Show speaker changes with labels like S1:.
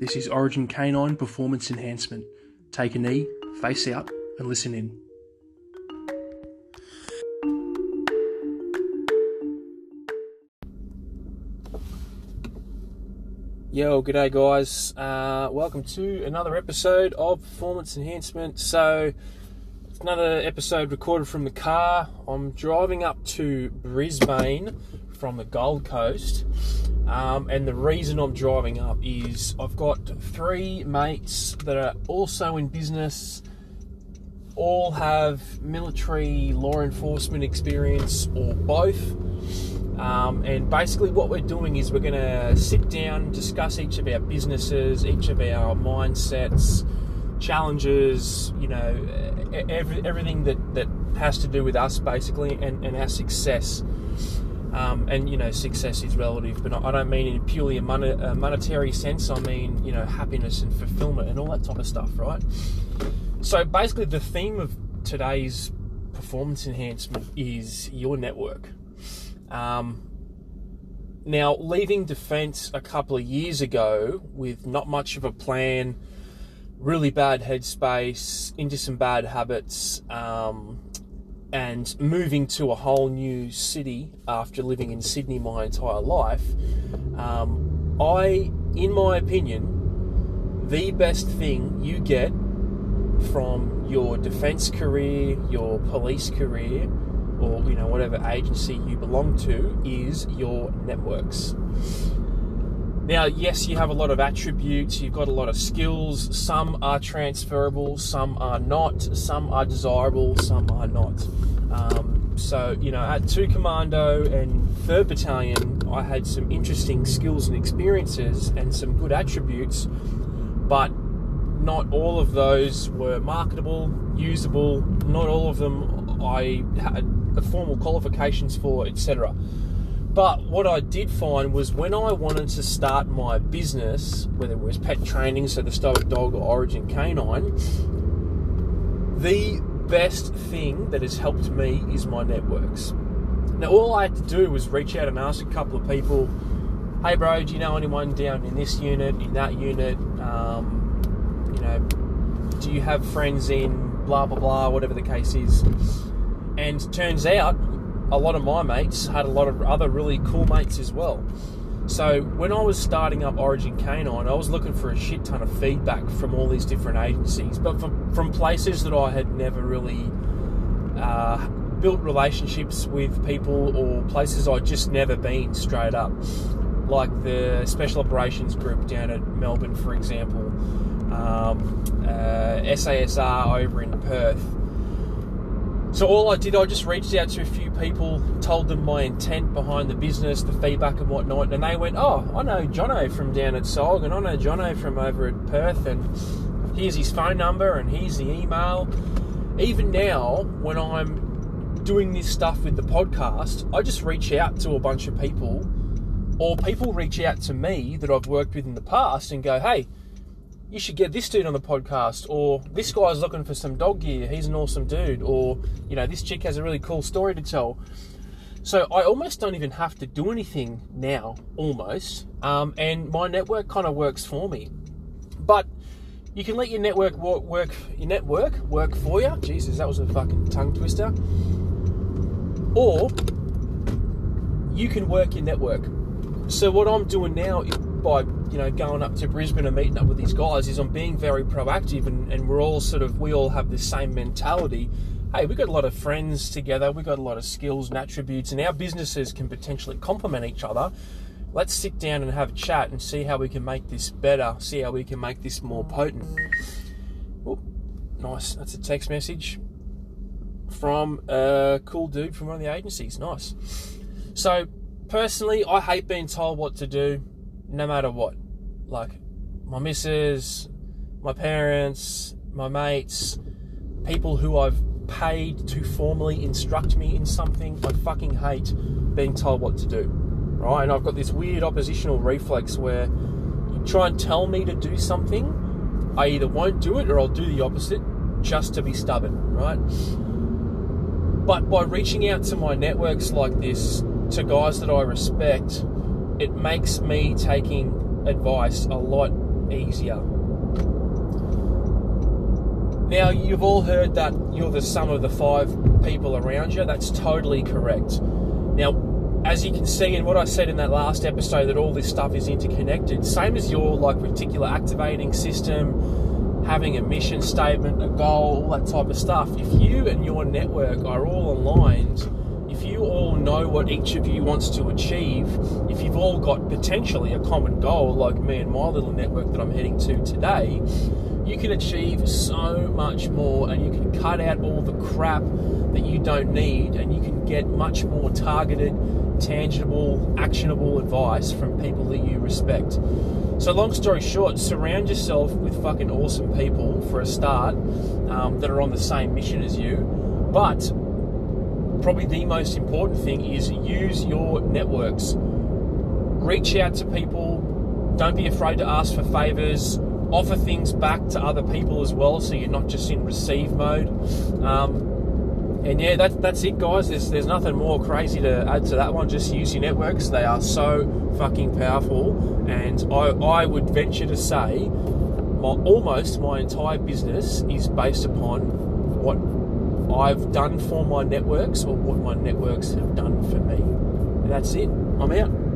S1: This is Origin K9 Performance Enhancement. Take a knee, face out, and listen in. Yo, g'day guys. Uh, welcome to another episode of Performance Enhancement. So, it's another episode recorded from the car. I'm driving up to Brisbane from the Gold Coast. Um, and the reason I'm driving up is I've got three mates that are also in business, all have military law enforcement experience or both. Um, and basically, what we're doing is we're going to sit down, discuss each of our businesses, each of our mindsets, challenges, you know, every, everything that, that has to do with us basically and, and our success. Um, and you know, success is relative, but I don't mean in purely a, mon- a monetary sense. I mean, you know, happiness and fulfillment and all that type of stuff, right? So basically, the theme of today's performance enhancement is your network. Um, now, leaving defence a couple of years ago with not much of a plan, really bad headspace, into some bad habits, um, and moving to a whole new city after living in Sydney my entire life, um, I, in my opinion, the best thing you get from your defence career, your police career, or you know whatever agency you belong to is your networks. Now, yes, you have a lot of attributes, you've got a lot of skills. Some are transferable, some are not, some are desirable, some are not. Um, so, you know, at 2 Commando and 3rd Battalion, I had some interesting skills and experiences and some good attributes, but not all of those were marketable, usable, not all of them I had formal qualifications for, etc. But what I did find was when I wanted to start my business, whether it was pet training, so the Stoic Dog or Origin K9, the best thing that has helped me is my networks. Now, all I had to do was reach out and ask a couple of people, hey, bro, do you know anyone down in this unit, in that unit? Um, you know, do you have friends in blah, blah, blah, whatever the case is? And turns out a lot of my mates had a lot of other really cool mates as well. So when I was starting up Origin K9, I was looking for a shit ton of feedback from all these different agencies, but from, from places that I had never really uh, built relationships with people or places I'd just never been straight up, like the Special Operations Group down at Melbourne, for example, um, uh, SASR over in Perth so all I did, I just reached out to a few people, told them my intent behind the business, the feedback and whatnot, and they went, "Oh, I know Jono from down at Sog, and I know Jono from over at Perth, and here's his phone number, and here's the email." Even now, when I'm doing this stuff with the podcast, I just reach out to a bunch of people, or people reach out to me that I've worked with in the past and go, "Hey." You should get this dude on the podcast, or this guy's looking for some dog gear, he's an awesome dude, or, you know, this chick has a really cool story to tell. So I almost don't even have to do anything now, almost, um, and my network kind of works for me. But you can let your network work, work, your network work for you. Jesus, that was a fucking tongue twister. Or you can work your network. So what I'm doing now by you know going up to Brisbane and meeting up with these guys is I'm being very proactive and, and we're all sort of we all have the same mentality. Hey, we've got a lot of friends together, we've got a lot of skills and attributes, and our businesses can potentially complement each other. Let's sit down and have a chat and see how we can make this better, see how we can make this more potent. Nice. That's a text message from a cool dude from one of the agencies. Nice. So, personally, I hate being told what to do no matter what. Like my missus, my parents, my mates, people who I've paid to formally instruct me in something, I fucking hate being told what to do. Right? And I've got this weird oppositional reflex where you try and tell me to do something, I either won't do it or I'll do the opposite just to be stubborn, right? But by reaching out to my networks like this, to guys that I respect, it makes me taking advice a lot easier. Now, you've all heard that you're the sum of the five people around you. That's totally correct. Now, as you can see in what I said in that last episode, that all this stuff is interconnected, same as your like reticular activating system, having a mission statement, a goal, all that type of stuff. If you and your network are all aligned, all know what each of you wants to achieve, if you've all got potentially a common goal, like me and my little network that I'm heading to today, you can achieve so much more and you can cut out all the crap that you don't need and you can get much more targeted, tangible, actionable advice from people that you respect. So, long story short, surround yourself with fucking awesome people for a start um, that are on the same mission as you. But probably the most important thing is use your networks. Reach out to people. Don't be afraid to ask for favors offer things back to other people as well, so you're not just in receive mode. Um, and yeah, that, that's it, guys. There's, there's nothing more crazy to add to that one. Just use your networks. They are so fucking powerful. And I, I would venture to say my, almost my entire business is based upon what I've done for my networks or what my networks have done for me. And that's it. I'm out.